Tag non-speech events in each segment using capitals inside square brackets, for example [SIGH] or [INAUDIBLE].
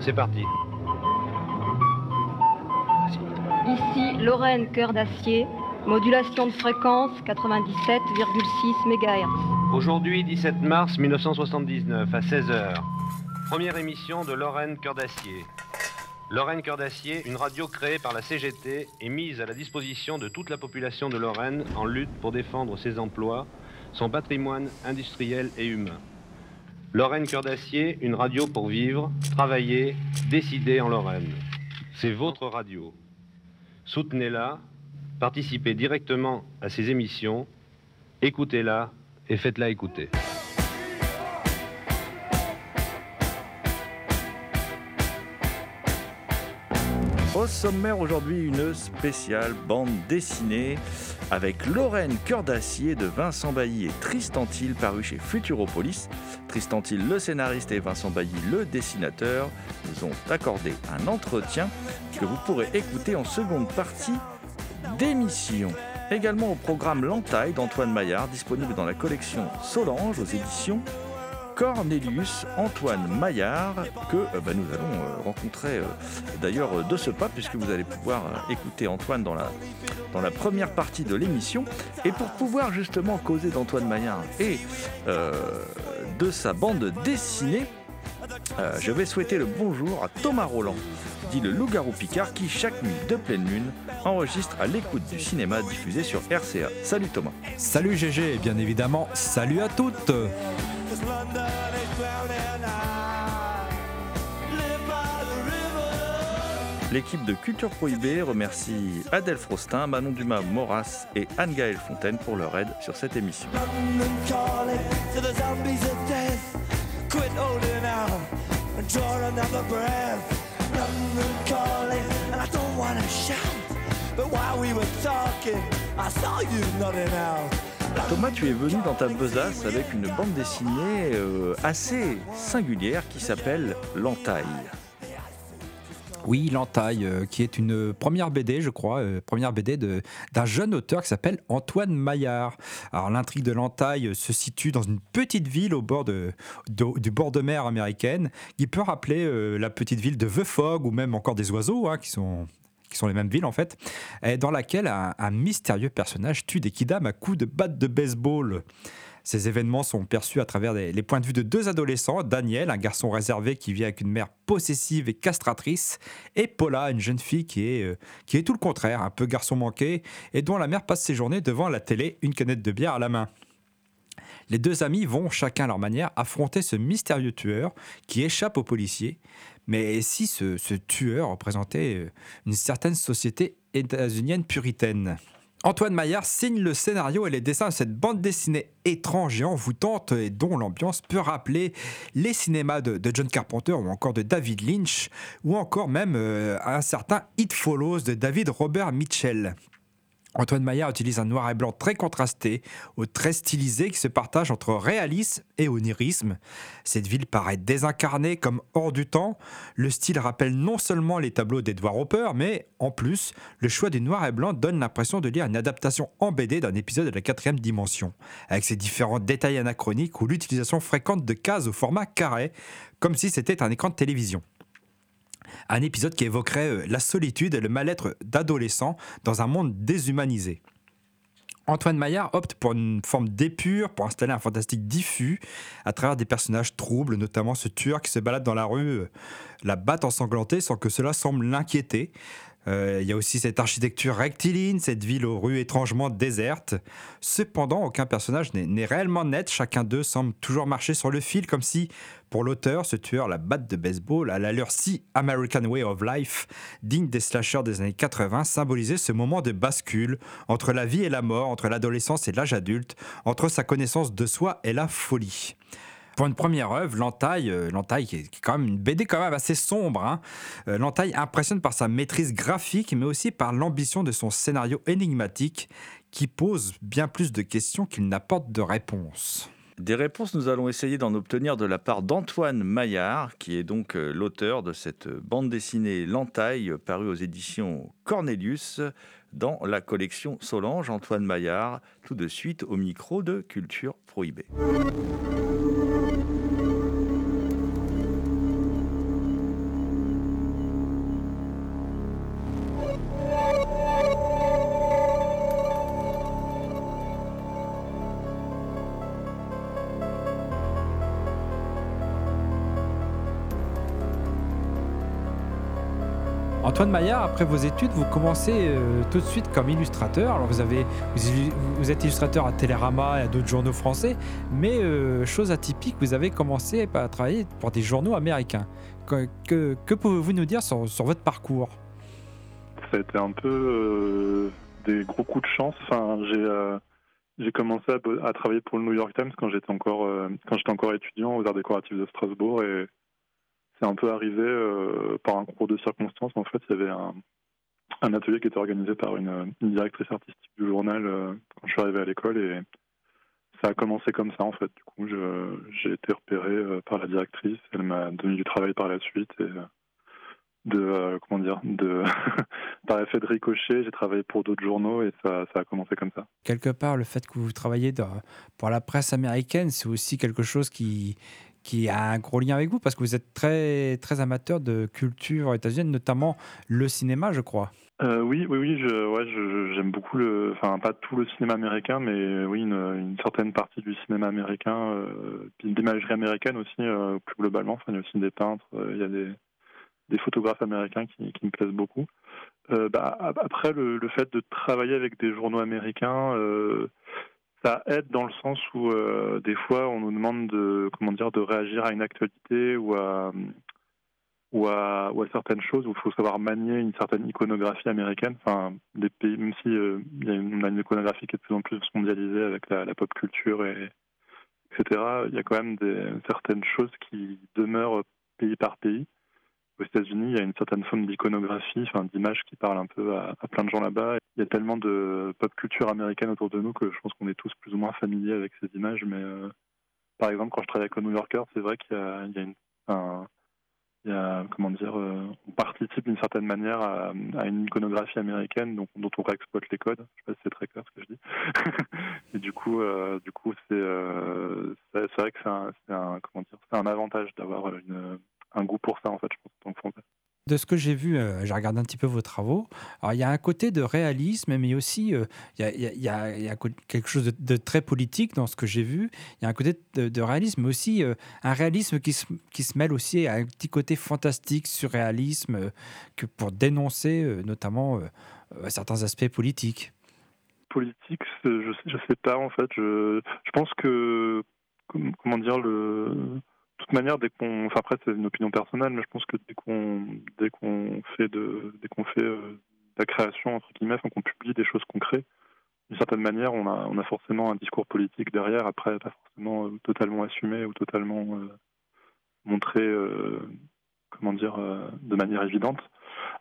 C'est parti. Ici Lorraine Cœur d'Acier, modulation de fréquence 97,6 MHz. Aujourd'hui, 17 mars 1979, à 16h. Première émission de Lorraine Cœur d'Acier. Lorraine Cœur d'Acier, une radio créée par la CGT et mise à la disposition de toute la population de Lorraine en lutte pour défendre ses emplois, son patrimoine industriel et humain. Lorraine Cœur d'Acier, une radio pour vivre, travailler, décider en Lorraine. C'est votre radio. Soutenez-la, participez directement à ses émissions, écoutez-la et faites-la écouter. Au sommaire aujourd'hui, une spéciale bande dessinée avec Lorraine Cœur d'Acier de Vincent Bailly et Tristan Thiel paru chez Futuropolis. Tristan Thiel, le scénariste, et Vincent Bailly, le dessinateur, nous ont accordé un entretien que vous pourrez écouter en seconde partie d'émission. Également au programme L'Entaille d'Antoine Maillard, disponible dans la collection Solange aux éditions Cornelius Antoine Maillard, que euh, bah, nous allons euh, rencontrer euh, d'ailleurs de ce pas, puisque vous allez pouvoir écouter Antoine dans la, première partie de l'émission. Et pour pouvoir justement causer d'Antoine Maillard et de sa bande dessinée, je vais souhaiter le bonjour à Thomas Roland, dit le loup-garou Picard, qui chaque nuit de pleine lune enregistre à l'écoute du cinéma diffusé sur RCA. Salut Thomas. Salut GG, et bien évidemment, salut à toutes L'équipe de Culture Prohibée remercie Adèle Frostin, Manon Dumas Moras et Anne-Gaëlle Fontaine pour leur aide sur cette émission. London calling to the zombies of death. Quit holding out and draw another breath. London calling, and I don't wanna shout. But while we were talking, I saw you nodding out. Thomas, tu es venu dans ta besace avec une bande dessinée euh, assez singulière qui s'appelle L'Entaille. Oui, L'Entaille, euh, qui est une première BD, je crois, euh, première BD d'un jeune auteur qui s'appelle Antoine Maillard. Alors, l'intrigue de L'Entaille se situe dans une petite ville au bord de, du bord de mer américaine, qui peut rappeler la petite ville de The Fog ou même encore des oiseaux, hein, qui sont qui sont les mêmes villes en fait, dans laquelle un, mystérieux personnage tue des kidams à coups de batte de baseball. Ces événements sont perçus à travers les, les points de vue de deux adolescents, Daniel, un garçon réservé qui vit avec une mère possessive et castratrice, et Paula, une jeune fille qui est, euh, qui est tout le contraire, un peu garçon manqué, et dont la mère passe ses journées devant la télé, une canette de bière à la main. Les deux amis vont, chacun à leur manière, affronter ce mystérieux tueur qui échappe aux policiers. Mais si ce, tueur représentait euh, une certaine société états-unienne puritaine? Antoine Maillard signe le scénario et les dessins de cette bande dessinée étrange et envoûtante et dont l'ambiance peut rappeler les cinémas de, de John Carpenter ou encore de David Lynch ou encore même euh, un certain It Follows de David Robert Mitchell. Antoine Maillard utilise un noir et blanc très contrasté, au très stylisé qui se partage entre réalisme et onirisme. Cette ville paraît désincarnée comme hors du temps. Le style rappelle non seulement les tableaux d'Edward Hopper, mais en plus, le choix du noir et blanc donne l'impression de lire une adaptation en BD d'un épisode de la quatrième dimension, avec ses différents détails anachroniques ou l'utilisation fréquente de cases au format carré, comme si c'était un écran de télévision. Un épisode qui évoquerait la solitude et le mal-être d'adolescents dans un monde déshumanisé. Antoine Maillard opte pour une forme d'épure pour installer un fantastique diffus à travers des personnages troubles, notamment ce tueur qui se balade dans la rue, la batte ensanglantée sans que cela semble l'inquiéter. Euh, il y a aussi cette architecture rectiligne, cette ville aux rues étrangement désertes. Cependant, aucun personnage n'est réellement net. Chacun d'eux semble toujours marcher sur le fil, comme si, pour l'auteur, ce tueur, la batte de baseball, à l'allure si American Way of Life, digne des slashers des années 80, symbolisait ce moment de bascule entre la vie et la mort, entre l'adolescence et l'âge adulte, entre sa connaissance de soi et la folie pour une première œuvre, L'Entaille, euh, L'Entaille est, quand même une BD quand même assez sombre, hein. euh, L'Entaille impressionne par sa maîtrise graphique, mais aussi par l'ambition de son scénario énigmatique, qui pose bien plus de questions qu'il n'apporte de réponses. Des réponses, nous allons essayer d'en obtenir de la part d'Antoine Maillard, qui est donc euh, l'auteur de cette bande dessinée L'Entaille, parue aux éditions Cornelius dans la collection Solange. Antoine Maillard, tout de suite au micro de Culture Prohibée. Antoine Maillard, après vos études, vous commencez euh, tout de suite comme illustrateur. Alors vous, avez, vous, êtes illustrateur à Télérama et à d'autres journaux français, mais euh, chose atypique, vous avez commencé à travailler pour des journaux américains. Que, pouvez-vous nous dire sur, votre parcours? Ça a été un peu euh, des gros coups de chance. Enfin, j'ai commencé à, travailler pour le New York Times quand j'étais encore, quand j'étais encore étudiant aux arts décoratifs de Strasbourg et c'est un peu arrivé euh, par un concours de circonstances. En fait, il y avait un, atelier qui était organisé par une, directrice artistique du journal euh, quand je suis arrivé à l'école et ça a commencé comme ça en fait. Du coup, j'ai été repéré euh, par la directrice. Elle m'a donné du travail par la suite et de comment dire de [LAUGHS] par effet de ricochet j'ai travaillé pour d'autres journaux et ça, a commencé comme ça quelque part le fait que vous travaillez pour la presse américaine c'est aussi quelque chose qui qui a un gros lien avec vous parce que vous êtes très, très amateur de culture états-unienne, notamment le cinéma, je crois. Euh, oui, oui, oui, je, j'aime beaucoup le, enfin pas tout le cinéma américain, mais oui, une, certaine partie du cinéma américain, euh, puis l'imagerie américaine aussi, euh, plus globalement. Il y a aussi des peintres, euh, il y a des, des photographes américains qui, me plaisent beaucoup. Bah, après, le, fait de travailler avec des journaux américains, ça aide dans le sens où euh, des fois on nous demande de comment dire de réagir à une actualité ou à ou à, ou à certaines choses où il faut savoir manier une certaine iconographie américaine. Enfin, des pays, même si euh, y a une, a une, iconographie qui est de plus en plus mondialisée avec la, la pop culture et etc. Il y a quand même des, certaines choses qui demeurent pays par pays aux États-Unis, il y a une certaine forme d'iconographie, enfin, d'image qui parle un peu à, plein de gens là-bas. Il y a tellement de pop culture américaine autour de nous que je pense qu'on est tous plus ou moins familiers avec ces images. Mais euh, par exemple, quand je travaille avec le New Yorker, c'est vrai qu'il y a, une, comment dire, euh, on participe d'une certaine manière à, une iconographie américaine donc, dont on réexploite les codes. Je sais pas si c'est très clair ce que je dis. [LAUGHS] Et du coup, euh, du coup, c'est, vrai que c'est un, comment dire, c'est un avantage d'avoir une un goût pour ça, en fait, je pense, en tant que français. De ce que j'ai vu, euh, j'ai regardé un petit peu vos travaux. Alors, il y a un côté de réalisme, mais aussi euh, il, y a, il, y a, il, y a, quelque chose de, très politique dans ce que j'ai vu. Il y a un côté de, réalisme, mais aussi euh, un réalisme qui se, qui se, mêle aussi à un petit côté fantastique, surréalisme, que pour dénoncer notamment certains aspects politiques. Politique, je ne sais pas en fait. Je, je pense que comment dire le toute manière, dès qu'on, enfin après c'est une opinion personnelle, mais je pense que dès qu'on, dès qu'on fait de, dès qu'on fait euh, la création entre guillemets, qu'on publie des choses crée, d'une certaine manière, on a, on a forcément un discours politique derrière. Après, pas forcément euh, totalement assumé ou totalement euh, montré, comment dire, de manière évidente.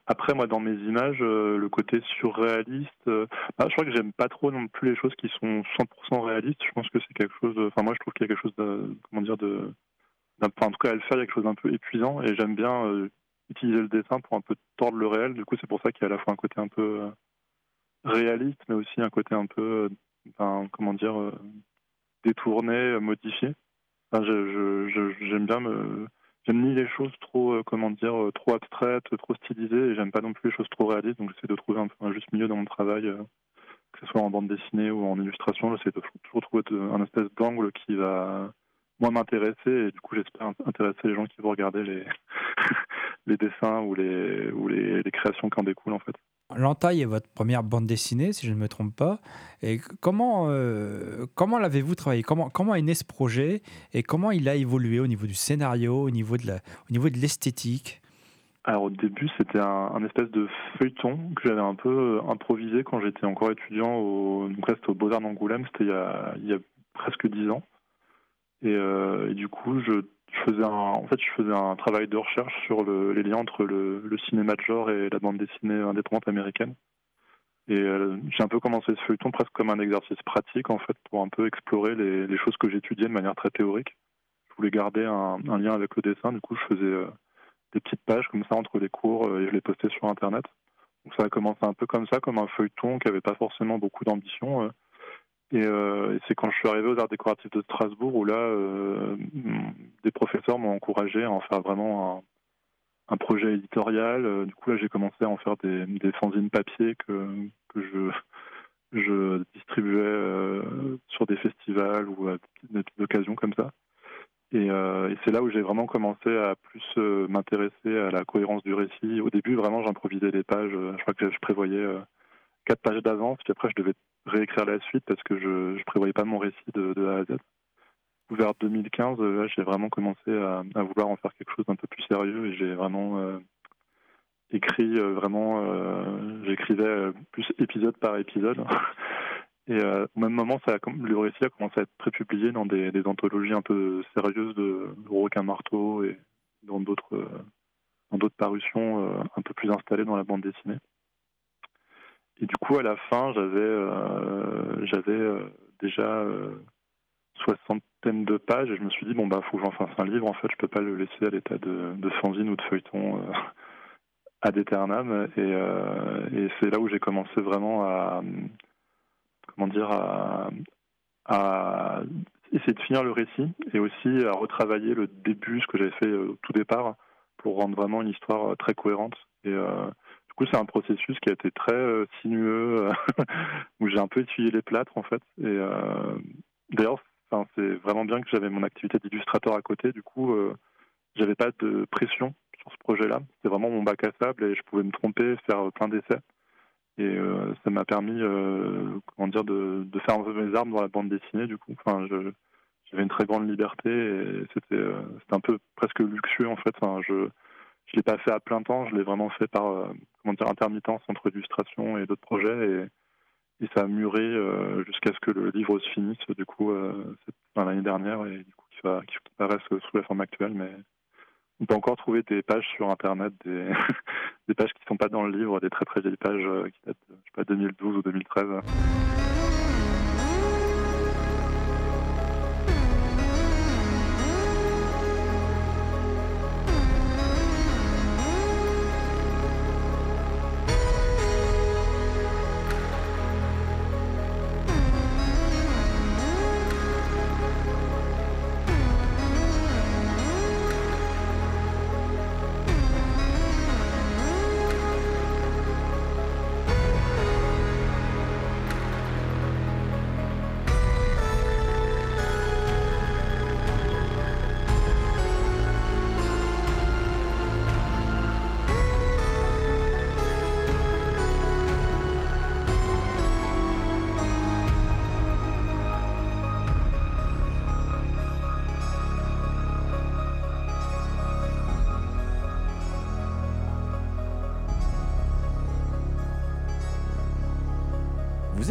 Après, moi, dans mes images, le côté surréaliste, bah, je crois que j'aime pas trop non plus les choses qui sont 100% réalistes. Je pense que c'est quelque chose, enfin moi, je trouve qu'il y a quelque chose comment dire, de en tout cas à le faire, il y a quelque chose d'un peu épuisant et j'aime bien euh, utiliser le dessin pour un peu tordre le réel. Du coup, c'est pour ça qu'il y a à la fois un côté un peu euh, réaliste, mais aussi un côté un peu, euh, comment dire, détourné, modifié. j'aime bien me, j'aime ni les choses trop, comment dire, trop abstraites, trop stylisées, et j'aime pas non plus les choses trop réalistes. Donc j'essaie de trouver un peu un juste milieu dans mon travail, que ce soit en bande dessinée ou en illustration. J'essaie de toujours trouver un espèce d'angle qui va moi m'intéresser, et du coup j'espère int- intéresser les gens qui vont regarder les [LAUGHS] les dessins ou les ou les, les créations qui en découlent en fait. L'entaille est votre première bande dessinée, si je ne me trompe pas. Et comment, euh, comment l'avez-vous travaillé? Comment, comment est né ce projet? Et comment il a évolué au niveau du scénario, au niveau de la, au niveau de l'esthétique? Alors au début, c'était un, un espèce de feuilleton que j'avais un peu euh, improvisé quand j'étais encore étudiant au, donc là, c'était au Beaux-Arts d'Angoulême, c'était il, y a- il y a presque dix ans. Et, euh, et du coup, je, faisais un, en fait, je faisais un travail de recherche sur le- les liens entre le, cinéma de genre et la bande dessinée indépendante américaine. Et euh, j'ai un peu commencé ce feuilleton presque comme un exercice pratique, en fait, pour un peu explorer les, choses que j'étudiais de manière très théorique. Je voulais garder un, lien avec le dessin, du coup, je faisais euh, des petites pages comme ça entre les cours et je les postais sur Internet. Donc ça a commencé un peu comme ça, comme un feuilleton qui n'avait pas forcément beaucoup d'ambition. Euh. Et, c'est quand je suis arrivé aux Arts décoratifs de Strasbourg où là, euh, des professeurs m'ont encouragé à en faire vraiment un, projet éditorial. Euh, Du coup, là, j'ai commencé à en faire des, des fanzines papier que, je, distribuais sur des festivals ou à des occasions comme ça. Et, c'est là où j'ai vraiment commencé à plus m'intéresser à la cohérence du récit. Au début, vraiment, j'improvisais les pages. Je crois que je prévoyais quatre pages d'avance, puis après, je devais réécrire la suite parce que je ne prévoyais pas mon récit de, de A à Z. Vers 2015, euh, là, j'ai vraiment commencé à, vouloir en faire quelque chose d'un peu plus sérieux et j'ai vraiment euh, écrit, euh, vraiment, euh, j'écrivais euh, plus épisode par épisode. [LAUGHS] Et euh, au même moment, ça le récit a commencé à être prépublié dans des, anthologies un peu sérieuses de Requin Marteau et dans d'autres euh, dans d'autres parutions euh, un peu plus installées dans la bande dessinée. Et du coup, à la fin, j'avais euh, j'avais euh, déjà euh, soixantaine de pages et je me suis dit bon bah faut que j'en fasse un livre. En fait, je peux pas le laisser à l'état de, de fanzine ou de feuilleton ad aeternam. Et, c'est là où j'ai commencé vraiment à comment dire à, à essayer de finir le récit et aussi à retravailler le début, ce que j'avais fait au tout départ, pour rendre vraiment une histoire très cohérente. Et coup, c'est un processus qui a été très euh, sinueux, euh, [LAUGHS] où j'ai un peu essuyé les plâtres en fait. Et euh, d'ailleurs, c'est vraiment bien que j'avais mon activité d'illustrateur à côté. Du coup, j'avais pas de pression sur ce projet-là. C'était vraiment mon bac à sable et je pouvais me tromper, faire plein d'essais. Et ça m'a permis, comment dire, de, faire un peu mes armes dans la bande dessinée. Du coup, enfin, j'avais une très grande liberté et c'était, un peu presque luxueux en fait. Je l'ai pas fait à plein temps. Je l'ai vraiment fait par, euh, intermittence entre illustration et d'autres projets. Et, ça a mûri euh, jusqu'à ce que le livre se finisse. Du coup, euh, l'année dernière et du coup, qui va, sous la forme actuelle, mais on peut encore trouver des pages sur Internet, des, [LAUGHS] pages qui ne sont pas dans le livre, des très très vieilles pages euh, qui datent de je sais pas, 2012 ou 2013.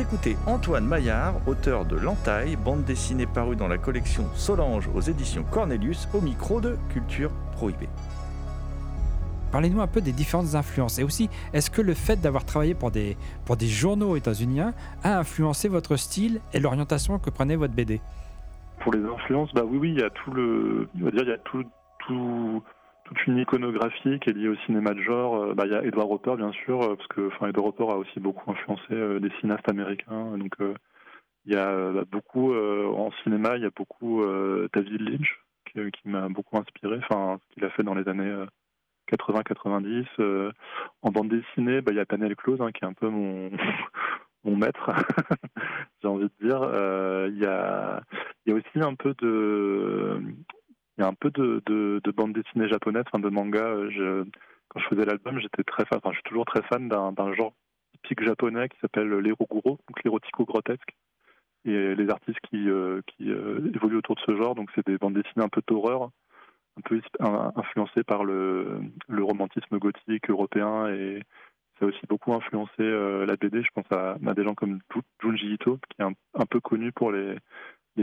Vous écoutez Antoine Maillard, auteur de L'Entaille, bande dessinée parue dans la collection Solange aux éditions Cornelius, au micro de Culture Prohibée. Parlez-nous un peu des différentes influences. Et aussi, est-ce que le fait d'avoir travaillé pour des, pour des journaux états-uniens a influencé votre style et l'orientation que prenait votre BD Pour les influences, bah oui, oui, il y a tout le, on va dire, il y a tout, tout, toute une iconographie qui est liée au cinéma de genre. Euh, Bah, il y a Edward Hopper, bien sûr, euh, parce que, enfin, Edward a aussi beaucoup influencé euh, des cinéastes américains. Donc, euh, il y a euh, beaucoup euh, en cinéma, il y a beaucoup euh, David Lynch, qui m'a beaucoup inspiré, enfin, ce qu'il a fait dans les années 80-90. en bande dessinée, bah, il y a Panel Close, hein, qui est un peu mon, [LAUGHS] maître, [LAUGHS] j'ai envie de dire. Il y a aussi un peu de il y a un peu de, de, bande dessinée japonaise, de manga. Quand je faisais l'album, j'étais très fan, enfin je suis toujours très fan d'un genre typique japonais qui s'appelle l'eroguro, donc l'érotico grotesque. Et les artistes qui, euh, euh, évoluent autour de ce genre, donc c'est des bandes dessinées un peu d'horreur, un peu influencées par le, romantisme gothique européen et ça a aussi beaucoup influencé euh, la BD. Je pense à, des gens comme Junji Ito, qui est un, peu connu pour les,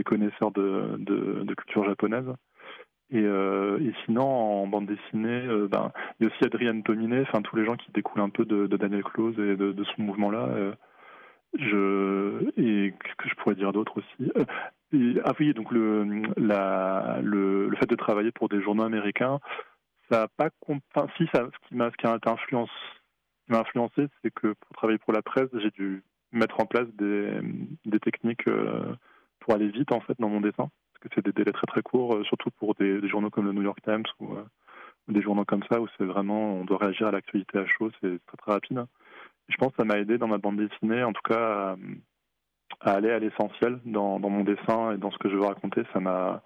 connaisseurs de, de, de culture japonaise. Et, euh, et, sinon, en bande dessinée, euh, ben, il y a aussi Adrienne Tominé, enfin tous les gens qui découlent un peu de, Daniel Close et de, de ce mouvement-là. Euh, je et que je pourrais dire d'autre aussi et, Ah oui, donc le, la, le, le fait de travailler pour des journaux américains, ça a pas enfin, si ça, ce qui m'a influencé, c'est que pour travailler pour la presse, j'ai dû mettre en place des, des techniques pour aller vite en fait dans mon dessin c'est des délais très très courts, euh, surtout pour des, journaux comme le New York Times ou, euh, des journaux comme ça où c'est vraiment on doit réagir à l'actualité à chaud, c'est très très rapide. je pense que ça m'a aidé dans ma bande dessinée, en tout cas à, aller à l'essentiel dans, mon dessin et dans ce que je veux raconter. Ça m'a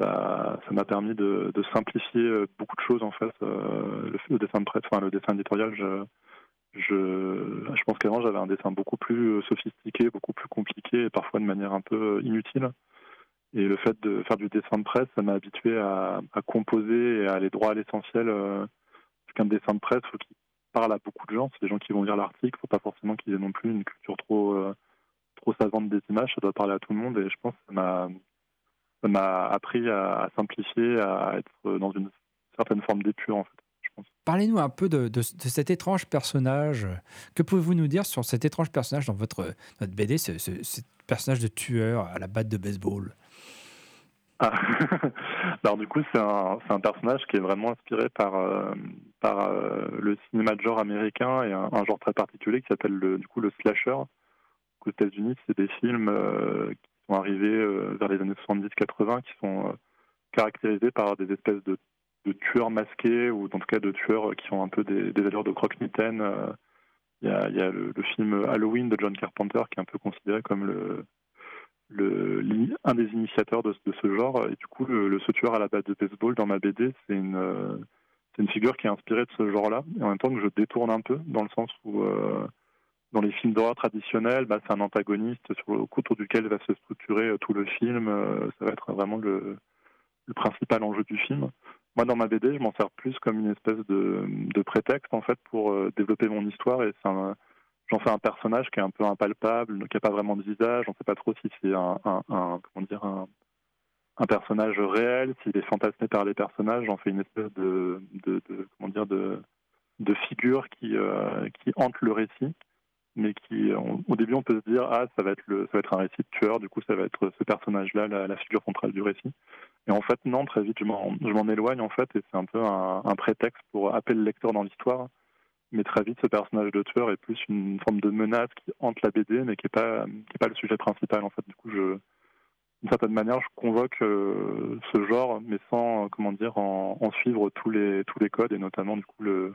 ça m'a permis de, simplifier euh, beaucoup de choses en fait. le, dessin de presse, enfin le dessin éditorial, je, je pense qu'avant j'avais un dessin beaucoup plus sophistiqué, beaucoup plus compliqué et parfois de manière un peu inutile. Et le fait de faire du dessin de presse, ça m'a habitué à, composer et à aller droit à l'essentiel. Euh, qu'un dessin de presse, faut qu'il parle à beaucoup de gens. C'est des gens qui vont lire l'article. Faut pas forcément qu'ils aient non plus une culture trop euh, trop savante des images. Ça doit parler à tout le monde. Et je pense que ça m'a appris à, simplifier, à être dans une certaine forme d'épure. Parlez-nous un peu de, cet étrange personnage. Que pouvez-vous nous dire sur cet étrange personnage dans votre, votre BD, ce, personnage de tueur à la batte de baseball? Ah. [LAUGHS] Alors du coup, c'est un, personnage qui est vraiment inspiré par, euh, euh, le cinéma de genre américain et un, genre très particulier qui s'appelle le, du coup le slasher. Aux États-Unis, c'est des films euh, qui sont arrivés vers les années 70-80 qui sont caractérisés par des espèces de, tueurs masqués ou en tout cas de tueurs qui ont un peu des, allures de croque-mitaine. Il y a, le, film Halloween de John Carpenter qui est un peu considéré comme le le, un des initiateurs de, ce genre. Et du coup, le, ce tueur à la base de baseball dans ma BD, c'est une, euh, c'est une figure qui est inspirée de ce genre-là. Et en même temps que je détourne un peu, dans le sens où, euh, dans les films d'horreur traditionnels, bah, c'est un antagoniste sur le, autour duquel va se structurer euh, tout le film. ça va être vraiment le, le, principal enjeu du film. Moi, dans ma BD, je m'en sers plus comme une espèce de, de prétexte, en fait, pour développer mon histoire. Et c'est un j'en fais un personnage qui est un peu impalpable, qui n'a pas vraiment de visage. On ne sait pas trop si c'est un, comment dire, un, personnage réel, s'il est fantasmé par les personnages. J'en fais une espèce de, comment dire, de figure qui, euh, qui hante le récit, mais qui, au début, on peut se dire ah, ça va être le, ça va être un récit de tueur. Du coup, ça va être ce personnage-là, la, figure centrale du récit. Et en fait, non, très vite, je m'en éloigne en fait, et c'est un peu un, un prétexte pour appeler le lecteur dans l'histoire mais très vite ce personnage de tueur est plus une forme de menace qui hante la BD mais qui n'est pas qui est pas le sujet principal en fait. Du coup je d'une certaine manière je convoque euh, ce genre mais sans comment dire en, suivre tous les tous les codes et notamment du coup le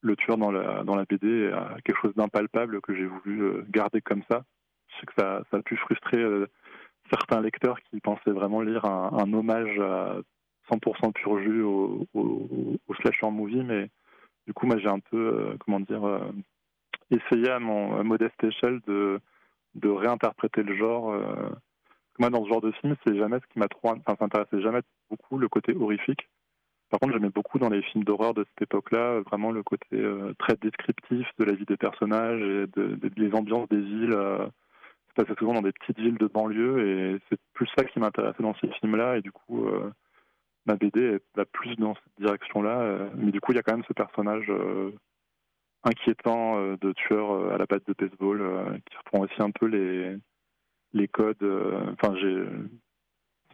le tueur dans la dans la BD a quelque chose d'impalpable que j'ai voulu euh, garder comme ça. Je sais que ça, a pu frustrer euh, certains lecteurs qui pensaient vraiment lire un, un hommage à 100% pur jus au, au, au slasher movie mais du coup, moi, j'ai un peu, euh, comment dire, euh, essayé à mon modeste échelle de, de réinterpréter le genre. Euh. moi, dans ce genre de film, c'est jamais ce qui m'a trop, enfin, jamais beaucoup le côté horrifique. Par contre, j'aimais beaucoup dans les films d'horreur de cette époque-là, vraiment le côté très descriptif de la vie des personnages et de, des ambiances des villes. c'est passé souvent dans des petites villes de banlieue et c'est plus ça qui m'intéressait dans ces films-là. Et du coup, ma BD va plus dans cette direction-là. Euh, mais du coup, il y a quand même ce personnage euh, inquiétant euh, de tueur à la patte de baseball qui reprend aussi un peu les, les codes. Enfin, j'ai.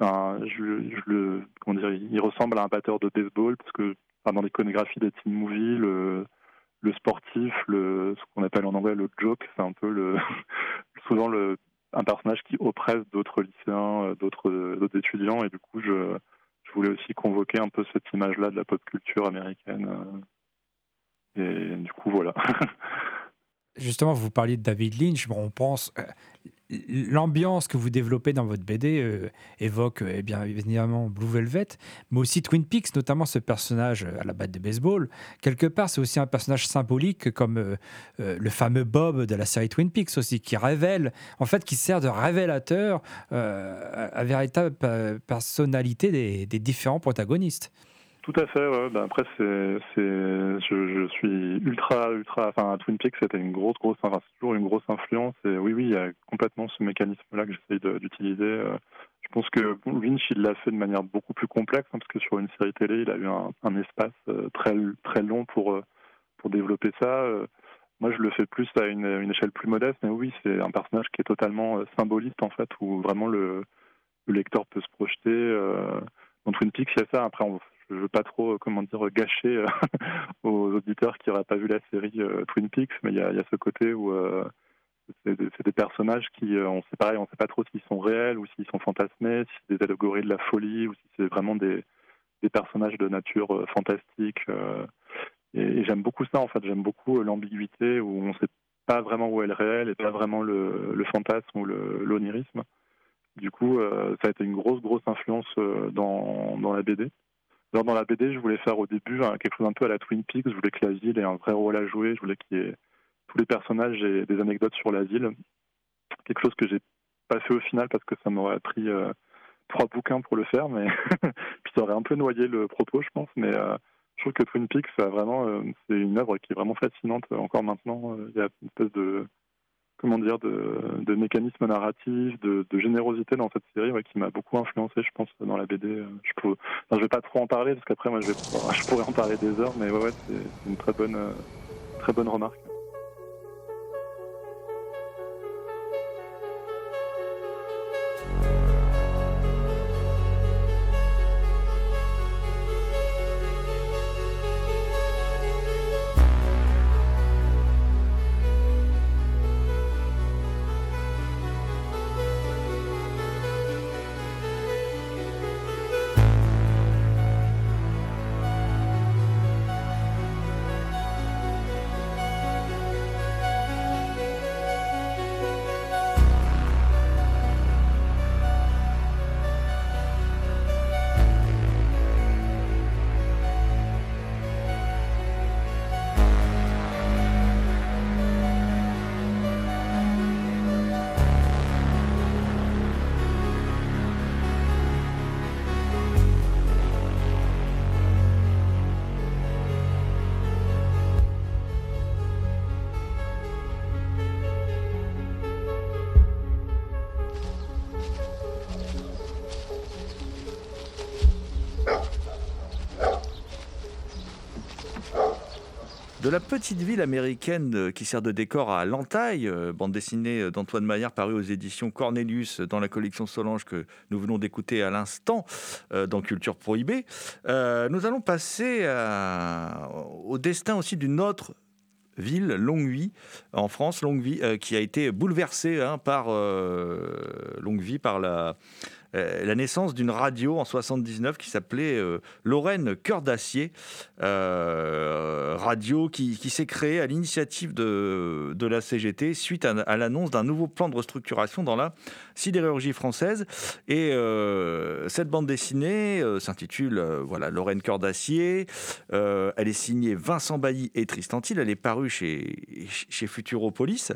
je, le, comment dire, il ressemble à un batteur de baseball parce que dans l'iconographie des teen movies, le, sportif, ce qu'on appelle en anglais le joke, c'est un peu le, [LAUGHS] souvent un personnage qui oppresse d'autres lycéens, d'autres étudiants, et du coup, je, voulais aussi convoquer un peu cette image-là de la pop culture américaine. et du coup, voilà. [LAUGHS] Justement, vous parliez de David Lynch. Bon, on pense l'ambiance que vous développez dans votre BD euh, évoque euh, eh bien évidemment Blue Velvet, mais aussi Twin Peaks, notamment ce personnage euh, à la batte de baseball. Quelque part, c'est aussi un personnage symbolique comme le fameux Bob de la série Twin Peaks aussi, qui révèle, en fait, qui sert de révélateur à véritable personnalité des, des différents protagonistes. Tout à fait. Ouais. Ben après, c'est, c'est, je, suis ultra, ultra. Enfin, Twin Peaks, c'était une grosse, grosse. Enfin, c'est toujours une grosse influence. Et oui, oui, il y a complètement ce mécanisme-là que j'essaye d'utiliser. Euh. Je pense que Lynch, il l'a fait de manière beaucoup plus complexe, hein, parce que sur une série télé, il a eu un, espace euh, très, très long pour, euh, pour développer ça. Moi, je le fais plus à une, échelle plus modeste, mais oui, c'est un personnage qui est totalement symboliste, en fait, où vraiment le, le lecteur peut se projeter. Dans Twin Peaks, il y a ça. Après, on, je veux pas trop, euh, comment dire, gâcher euh, [LAUGHS] aux auditeurs qui n'auraient pas vu la série euh, Twin Peaks, mais il y a, ce côté où c'est des, personnages qui, on sait pareil, on sait pas trop s'ils sont réels ou s'ils sont fantasmés, si c'est des allégories de la folie ou si c'est vraiment des, personnages de nature fantastique. et, j'aime beaucoup ça, en fait. J'aime beaucoup l'ambiguïté où on ne sait pas vraiment où est le réel et pas vraiment le, fantasme ou l'onirisme. Du coup, ça a été une grosse, grosse influence dans, dans la BD dans la BD, je voulais faire au début hein, quelque chose un peu à la Twin Peaks. Je voulais que la ville ait un vrai rôle à jouer. Je voulais qu'il y ait tous les personnages et des anecdotes sur la ville. Quelque chose que j'ai pas fait au final parce que ça m'aurait pris euh, trois bouquins pour le faire, mais [LAUGHS] puis ça aurait un peu noyé le propos, je pense. Mais euh, je trouve que Twin Peaks, vraiment, euh, c'est une œuvre qui est vraiment fascinante encore maintenant. Il y a une espèce de comment dire, de, de mécanisme narratif, de, générosité dans cette série qui m'a beaucoup influencé, je pense, dans la BD. Je ne je vais pas trop en parler parce qu'après, moi, je, vais, [LAUGHS] je pourrais en parler des heures, mais ouais, ouais c'est une très bonne, très bonne remarque. De la petite ville américaine euh, qui sert de décor à L'Entaille, euh, bande dessinée euh, d'Antoine Maillard parue aux éditions Cornelius dans la collection Solange que nous venons d'écouter à l'instant dans Culture Prohibée. nous allons passer au destin aussi d'une autre ville, Longwy, en France, Longwy, qui a été bouleversée hein, par par la, euh, la naissance d'une radio en 79 qui s'appelait euh, Lorraine Cœur d'Acier, euh, radio qui, s'est créée à l'initiative de, de, la CGT suite à, l'annonce d'un nouveau plan de restructuration dans la sidérurgie française. Et cette bande dessinée s'intitule voilà, Lorraine Cœur d'Acier. elle est signée Vincent Bailly et Tristan Thiel. Elle est parue chez, chez Futuropolis.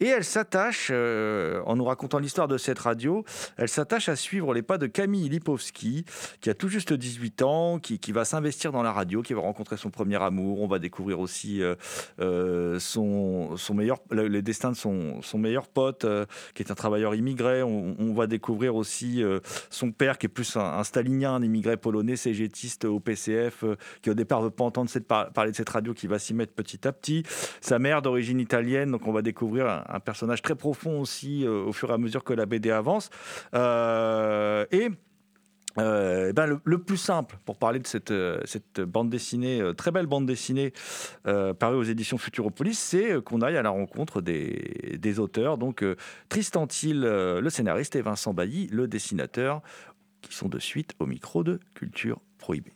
Et elle s'attache, en nous racontant l'histoire de cette radio, elle s'attache à suivre les pas de Camille Lipovski, qui a tout juste 18 ans, qui, va s'investir dans la radio, qui va rencontrer son premier amour. On va découvrir aussi euh, euh, son, son meilleur, les destins de son, son meilleur pote, euh, qui est un travailleur immigré. On, va découvrir aussi son père, qui est plus un, stalinien, un immigré polonais, cégétiste au PCF, qui au départ veut pas entendre parler de cette radio, qui va s'y mettre petit à petit. Sa mère d'origine italienne, donc on va découvrir un, personnage très profond aussi au fur et à mesure que la BD avance. Et euh, ben le, plus simple pour parler de cette, euh, cette bande dessinée, très belle bande dessinée parue aux éditions Futuropolis, c'est qu'on aille à la rencontre des, des auteurs. Donc Tristan Thiel, le scénariste, et Vincent Bailly, le dessinateur, qui sont de suite au micro de Culture Prohibée.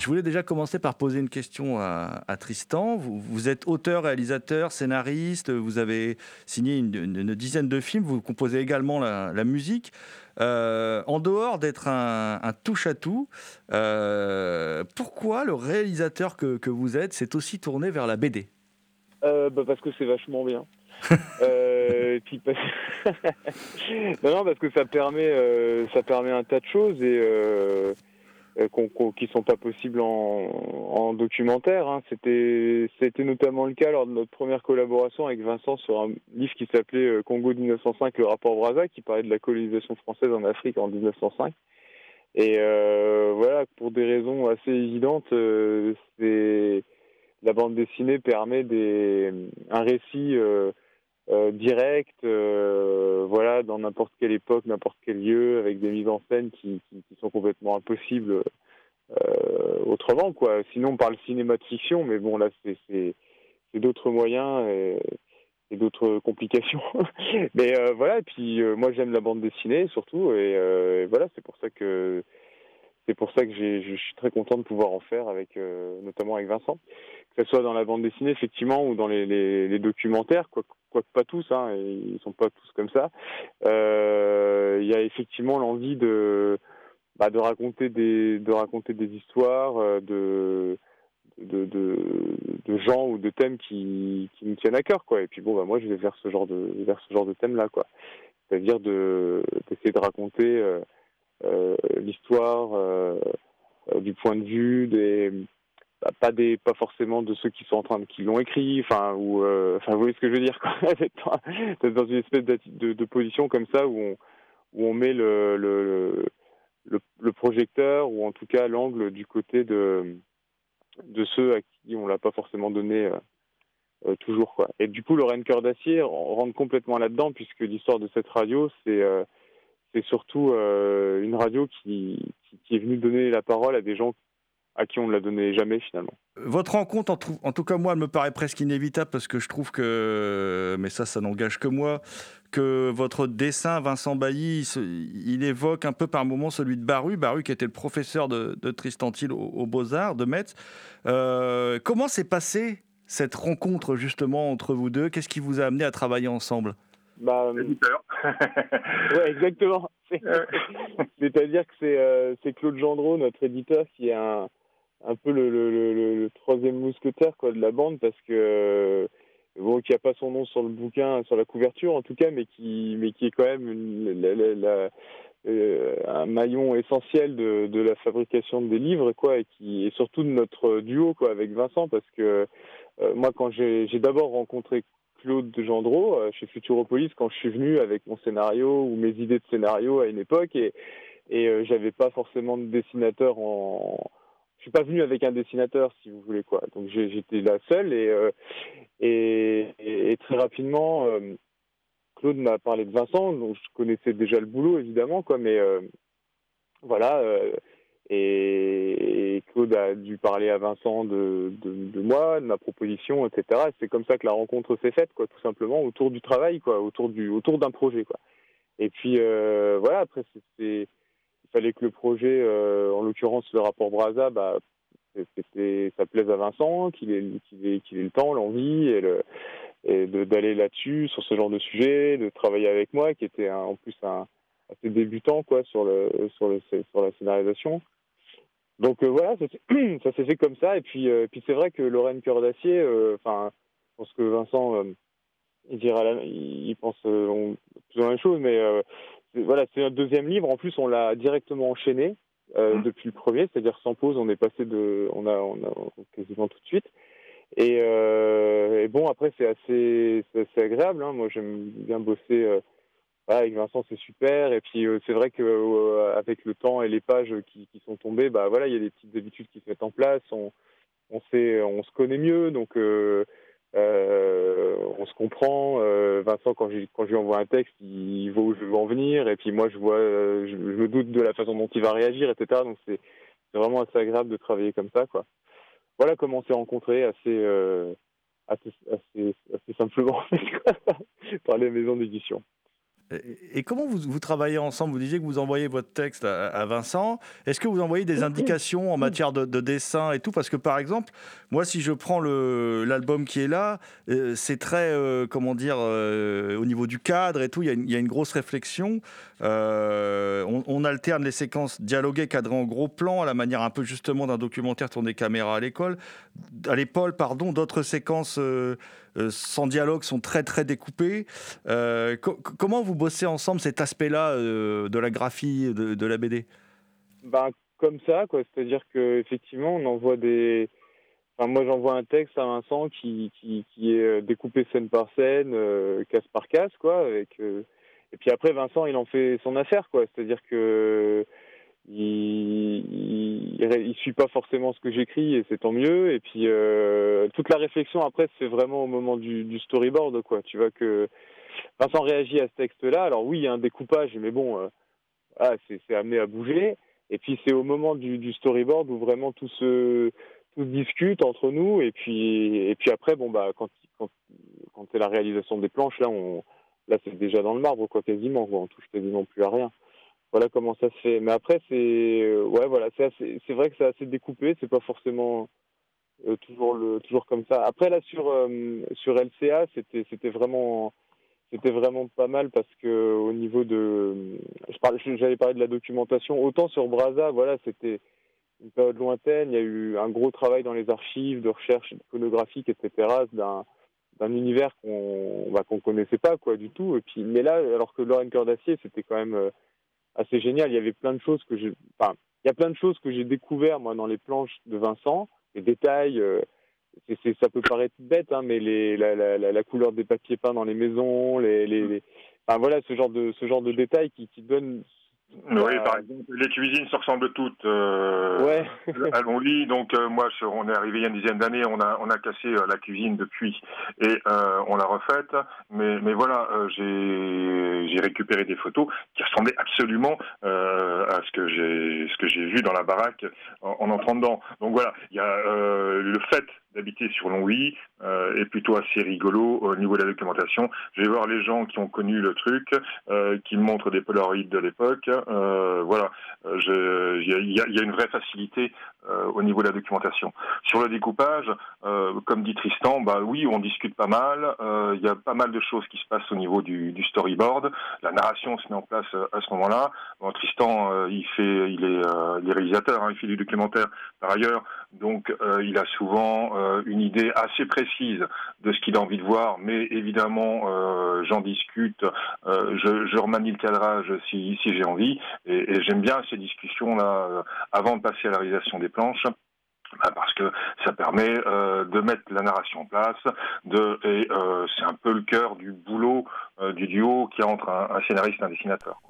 Je voulais déjà commencer par poser une question à, Tristan. Vous, êtes auteur, réalisateur, scénariste, vous avez signé une, dizaine de films, vous composez également la, musique. Euh, en dehors d'être un, touche-à-tout, euh, pourquoi le réalisateur que, vous êtes s'est aussi tourné vers la BD euh, bah, Parce que c'est vachement bien. [LAUGHS] et puis, [LAUGHS] non, non, parce que ça permet, ça permet un tas de choses et euh, qui sont pas possibles en, documentaire. Hein. C'était, notamment le cas lors de notre première collaboration avec Vincent sur un livre qui s'appelait euh, Congo 1905, le rapport Brazza, qui parlait de la colonisation française en Afrique en 1905. Et euh, voilà, pour des raisons assez évidentes, la bande dessinée permet des, un récit direct, euh, voilà, dans n'importe quelle époque, n'importe quel lieu, avec des mises en scène qui, sont complètement impossibles euh, autrement, quoi. Sinon, on parle cinéma de fiction, mais bon, là, c'est d'autres moyens et, d'autres complications. [LAUGHS] mais voilà, et puis moi, j'aime la bande dessinée surtout, et voilà, c'est pour ça que c'est pour ça que je suis très content de pouvoir en faire avec, notamment avec Vincent, que ce soit dans la bande dessinée effectivement ou dans les, les documentaires, quoi, quoique pas tous, hein, ils sont pas tous comme ça. Euh, il y a effectivement l'envie de bah, de raconter des de raconter des histoires euh, de de, de, gens ou de thèmes qui, qui me tiennent à cœur quoi et puis bon bah moi je vais vers ce genre de vers ce genre de thème là quoi c'est-à-dire de d'essayer de raconter euh, l'histoire du point de vue des bah, pas des pas forcément de ceux qui sont en train de qui l'ont écrit enfin ou euh, vous voyez ce que je veux dire quoi. [LAUGHS] Dans une espèce de, de, position comme ça où on où on met le le, le, projecteur ou en tout cas l'angle du côté de de ceux à qui on l'a pas forcément donné euh, euh, toujours quoi. Et du coup Lorraine Cœur d'acier rentre complètement là-dedans puisque l'histoire de cette radio c'est c'est surtout une radio qui, qui, est venue donner la parole à des gens à qui on ne l'a donné jamais finalement. Votre rencontre, en, tout cas moi, elle me paraît presque inévitable parce que je trouve que, mais ça, ça n'engage que moi, que votre dessin, Vincent Bailly, il évoque un peu par moments celui de Baru, Baru qui était le professeur de, Tristan Thiel aux, Beaux-Arts de Metz. Euh, comment s'est passée cette rencontre justement entre vous deux? Qu'est-ce qui vous a amené à travailler ensemble? Bah, L'éditeur. [LAUGHS] ouais, exactement. [LAUGHS] C'est-à-dire que euh, c'est Claude Gendreau, notre éditeur, qui est un, un peu le, troisième mousquetaire quoi, de la bande parce que euh, bon qui a pas son nom sur le bouquin sur la couverture en tout cas mais qui mais qui est quand même euh, un maillon essentiel de, la fabrication des livres quoi et surtout de notre duo quoi avec Vincent parce que euh, moi quand j'ai d'abord rencontré Claude de Gendreau chez Futuropolis quand je suis venu avec mon scénario ou mes idées de scénario à une époque et et j'avais pas forcément de dessinateur en je suis pas venu avec un dessinateur, si vous voulez quoi. Donc j'étais là seul et, euh, et, très rapidement, euh, Claude m'a parlé de Vincent, donc je connaissais déjà le boulot évidemment quoi, mais euh, voilà. Et, Claude a dû parler à Vincent de, moi, de ma proposition, etc. c'est comme ça que la rencontre s'est faite, quoi, tout simplement autour du travail, quoi, autour du, autour d'un projet, quoi. Et puis voilà, après c'est fallait que le projet, euh, en l'occurrence le rapport Braza, bah, ça plaise à Vincent, qu'il ait, le temps, l'envie et, et d'aller là-dessus, sur ce genre de sujet, de travailler avec moi, qui était en plus un, assez débutant quoi, sur, le, sur, la scénarisation. Donc euh, voilà, [CLEARS THROAT] ça, s'est fait comme ça. Et puis, euh, puis c'est vrai que Lorraine Cœur d'Acier, enfin, je pense que Vincent, il, dira il pense plus la même chose, mais voilà, c'est un deuxième livre. En plus, on l'a directement enchaîné euh, mmh. depuis le premier, c'est-à-dire sans pause. On est passé de, on a, on a quasiment tout de suite. Et, euh, et bon, après, c'est assez, assez, agréable. Hein. Moi, j'aime bien bosser. Euh, avec Vincent, c'est super. Et puis, c'est vrai que avec le temps et les pages qui, qui, sont tombées, bah voilà, il y a des petites habitudes qui se mettent en place. On, on sait, on se connaît mieux, donc euh, on se comprend. Euh, Vincent, quand, quand je lui envoie un texte, il voit où je veux en venir, et puis moi, je vois, euh, je, me doute de la façon dont il va réagir, etc. Donc c'est c'est vraiment assez agréable de travailler comme ça, quoi. Voilà comment on s'est rencontrés, assez, euh, assez, assez, assez simplement, [LAUGHS] par les maisons d'édition. Et comment vous, vous, travaillez ensemble? Vous disiez que vous envoyez votre texte à, à Vincent. Est-ce que vous envoyez des indications en matière de, de, dessin et tout? Parce que par exemple, moi, si je prends l'album qui est là, euh, c'est très, euh, comment dire, euh, au niveau du cadre et tout, il y, a une, il y a une grosse réflexion. On, on, alterne les séquences dialoguées cadrées en gros plan à la manière un peu justement d'un documentaire tourné caméra à l'école, à l'épaule, pardon. D'autres séquences sans dialogue sont très très découpées. Euh, co comment vous bossez ensemble cet aspect-là de la graphie de, de la BD ben, comme ça. C'est-à-dire que effectivement, on envoie des moi, j'envoie un texte à Vincent qui, qui, est découpé scène par scène, euh, case par case, quoi, euh, et puis après, Vincent, il en fait son affaire. C'est-à-dire que il, il, suit pas forcément ce que j'écris et c'est tant mieux. Et puis euh, toute la réflexion après, c'est vraiment au moment du, du, storyboard, quoi. Tu vois que Vincent réagit à ce texte-là. Alors oui, il y a un découpage, mais bon, euh, ah, c'est amené à bouger. Et puis c'est au moment du, storyboard où vraiment tout se discute entre nous. Et puis et puis après, bon bah quand c'est la réalisation des planches, là là c'est déjà dans le marbre quoi quasiment quoi. on touche quasiment plus à rien voilà comment ça se fait. Mais après c'est ouais voilà c'est vrai que c'est assez découpé. C'est pas forcément euh, toujours le toujours comme ça. Après là sur euh, sur LCA c'était c'était vraiment c'était vraiment pas mal parce que au niveau de je parlais j'avais parlé de la documentation. Autant sur Brasa voilà c'était une période lointaine. Il y a eu un gros travail dans les archives de recherche iconographique etc d'un univers qu'on bah, qu'on connaissait pas quoi du tout. Et puis mais là alors que Lorraine Cœur d'acier c'était quand même euh, assez génial il y avait plein de choses que j'ai enfin il y a plein de choses que j'ai découvert moi dans les planches de Vincent les détails euh, ça peut paraître bête hein, mais les la, la, la, la, couleur des papiers peints dans les maisons les, les, les... Enfin, voilà ce genre de ce genre de détails qui, qui donnent oui, par exemple, les cuisines se ressemblent toutes euh, ouais. [LAUGHS] à Longwy. Donc, euh, moi, je, on est arrivé il y a une dizaine d'années, on a, on a cassé euh, la cuisine depuis et euh, on l'a refaite. Mais, mais voilà, euh, j'ai récupéré des photos qui ressemblaient absolument euh, à ce que j'ai ce que j'ai vu dans la baraque en, en, entrant dedans. Donc voilà, il y a le fait d'habiter sur Longwy euh, est plutôt assez rigolo au niveau de la documentation. Je vais voir les gens qui ont connu le truc, euh, qui montrent des Polaroids de l'époque. Euh, voilà, il y a, une vraie facilité euh, au niveau de la documentation. Sur le découpage, euh, comme dit Tristan, bah oui, on discute pas mal. Euh, il y a pas mal de choses qui se passent au niveau du, storyboard. La narration se met en place à ce moment-là. Bon, Tristan, il fait, il est réalisateur, hein, il fait du documentaire par ailleurs, donc il a souvent une idée assez précise de ce qu'il a envie de voir, mais évidemment, j'en discute, je, je, remanie le cadrage si, j'ai envie, et, j'aime bien ces discussions-là avant de passer à la réalisation des planches parce que ça permet euh, de mettre la narration en place, de, et euh, c'est un peu le cœur du boulot euh, du duo qui entre un, un scénariste et un dessinateur.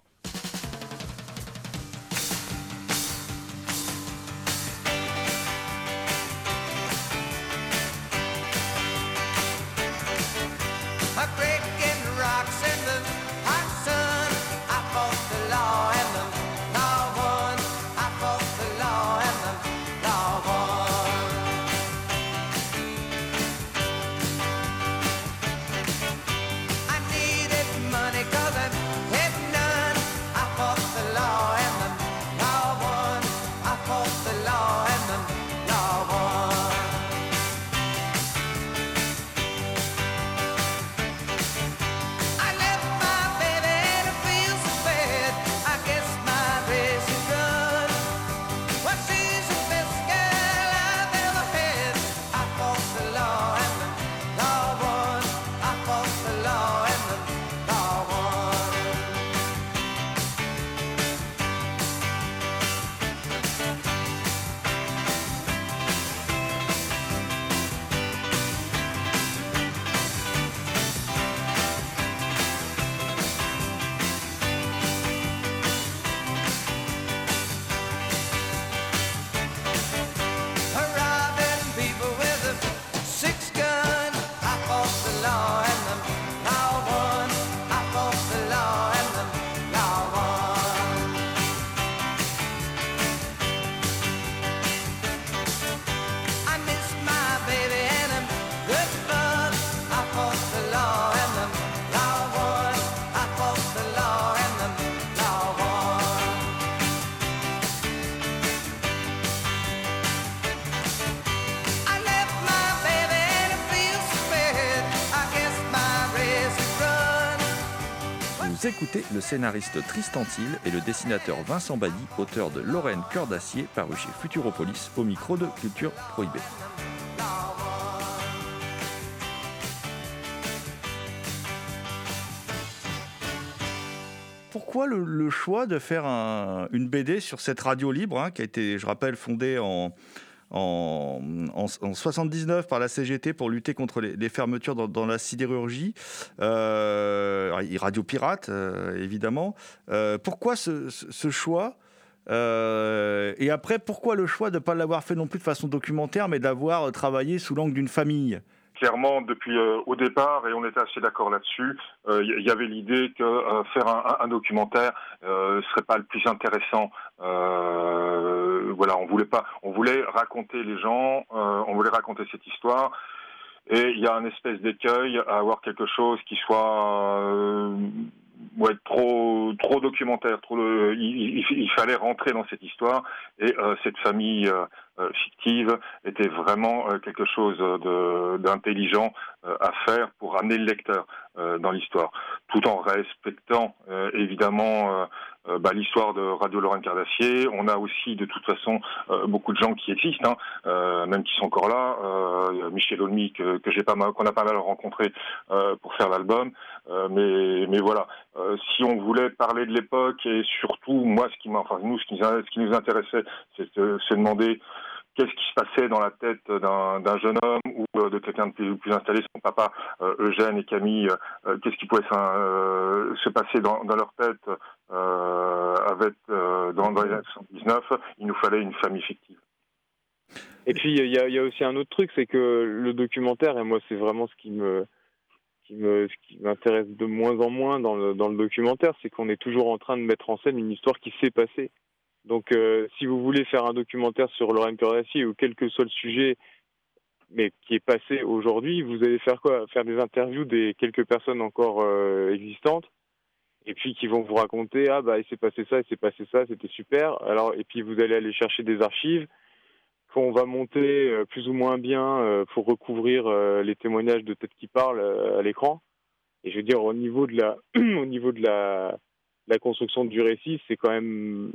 Vous écoutez le scénariste Tristan Thiel et le dessinateur Vincent Bailly, auteur de Lorraine Cœur d'Acier, paru chez Futuropolis, au micro de Culture Prohibée. Pourquoi le, choix de faire un- une BD sur cette radio libre, hein, qui a été, je rappelle, fondée en, en, en, en 79 par la CGT pour lutter contre les, fermetures dans, la sidérurgie, euh, radio pirate euh, évidemment. Euh, pourquoi ce choix Euh, Et après, pourquoi le choix de ne pas l'avoir fait non plus de façon documentaire, mais d'avoir travaillé sous l'angle d'une famille? Clairement, depuis euh, au départ, et on était assez d'accord là-dessus, euh, il y, avait l'idée que euh, faire un, documentaire euh, serait pas le plus intéressant. Euh, voilà, on voulait pas, on voulait raconter les gens, euh, on voulait raconter cette histoire. Et il y a un espèce d'écueil à avoir quelque chose qui soit euh, trop trop documentaire. Trop, euh, il, fallait rentrer dans cette histoire et euh, cette famille euh, euh, fictive était vraiment euh, quelque chose d'intelligent euh, à faire pour amener le lecteur euh, dans l'histoire, tout en respectant euh, évidemment euh, bah, l'histoire de Radio Lorraine Cardassier. On a aussi de toute façon euh, beaucoup de gens qui existent, hein, euh, même qui sont encore là. Euh, Michel Olmy que, que j'ai pas mal, qu'on a pas mal rencontré euh, pour faire l'album. Mais, mais voilà, si on voulait parler de l'époque et surtout moi, ce qui m'a, enfin nous, ce qui, ce qui nous intéressait, c'est de se demander qu'est-ce qui se passait dans la tête d'un jeune homme ou euh, de quelqu'un de plus, plus installé, son papa euh, Eugène et Camille, euh, qu'est-ce qui pouvait se passer dans, leur tête avec dans, les années 79 Il nous fallait une famille fictive. Et puis il y a, aussi un autre truc, c'est que le documentaire, et moi c'est vraiment ce qui me qui m'intéresse de moins en moins dans le documentaire, c'est qu'on est toujours en train de mettre en scène une histoire qui s'est passée. Donc euh, si vous voulez faire un documentaire sur Lorraine Cordacier ou quel que soit le sujet, mais qui est passé aujourd'hui, vous allez faire quoi? Faire des interviews des quelques personnes encore euh, existantes et puis qui vont vous raconter ah bah il s'est passé ça, il s'est passé ça, c'était super. Alors et puis vous allez aller chercher des archives qu'on va monter euh, plus ou moins bien pour recouvrir les témoignages de têtes qui parlent à l'écran. Et je veux dire au niveau de la [CLEARS THROAT] au niveau de la la construction du récit, c'est quand même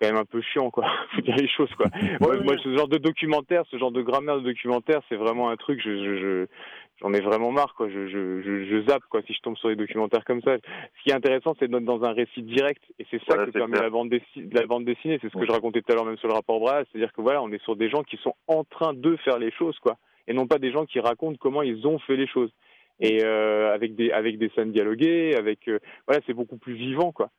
quand même un peu chiant quoi. [LAUGHS] Faut dire les choses quoi. [LAUGHS] moi, moi, ce genre de documentaire, ce genre de grammaire de documentaire, c'est vraiment un truc je je, je j'en ai vraiment marre quoi. Je, je, je, je zappe quoi si je tombe sur des documentaires comme ça. Ce qui est intéressant, c'est d'être dans un récit direct et c'est ça Voilà, que permet clair. la bande, dessi- la bande dessinée. C'est ce que je racontais tout à l'heure même sur le rapport Bras, c'est-à-dire que voilà, on est sur des gens qui sont en train de faire les choses quoi, et non pas des gens qui racontent comment ils ont fait les choses. Et euh, avec des avec des scènes dialoguées, avec euh, voilà, c'est beaucoup plus vivant quoi.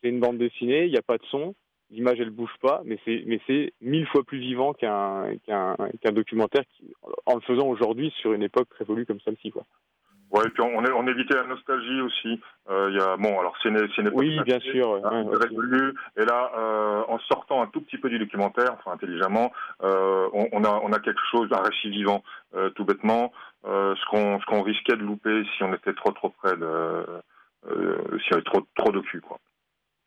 C'est une bande dessinée, il n'y a pas de son, l'image elle bouge pas, mais c'est mais c'est mille fois plus vivant qu'un qu'un qu'un documentaire qui, en le faisant aujourd'hui sur une époque révolue comme celle-ci quoi. Ouais, et puis on, on évitait la nostalgie aussi. Euh, y a, bon, alors c'est une, c'est une époque Oui, bien passée, sûr. hein, ouais, révolue. Et là, euh, en sortant un tout petit peu du documentaire, enfin intelligemment, euh, on, on a, on a quelque chose, un récit vivant, euh, tout bêtement, ce qu'on, ce qu'on risquait de louper si on était trop, trop près de, euh, si on avait trop, trop de cul, quoi.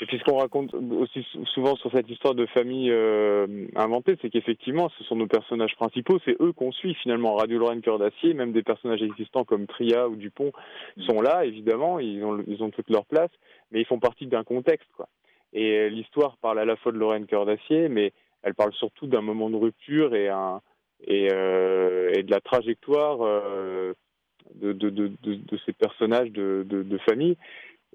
Et puis ce qu'on raconte aussi sou- souvent sur cette histoire de famille euh, inventée, c'est qu'effectivement, ce sont nos personnages principaux, c'est eux qu'on suit finalement. Radio Lorraine Cœur d'Acier, même des personnages existants comme Tria ou Dupont sont là, évidemment, ils ont, ils toute leur place, mais ils font partie d'un contexte. Quoi. Et euh, l'histoire parle à la fois de Lorraine Cœur d'Acier, mais elle parle surtout d'un moment de rupture et, euh, de la trajectoire de, ces personnages de famille.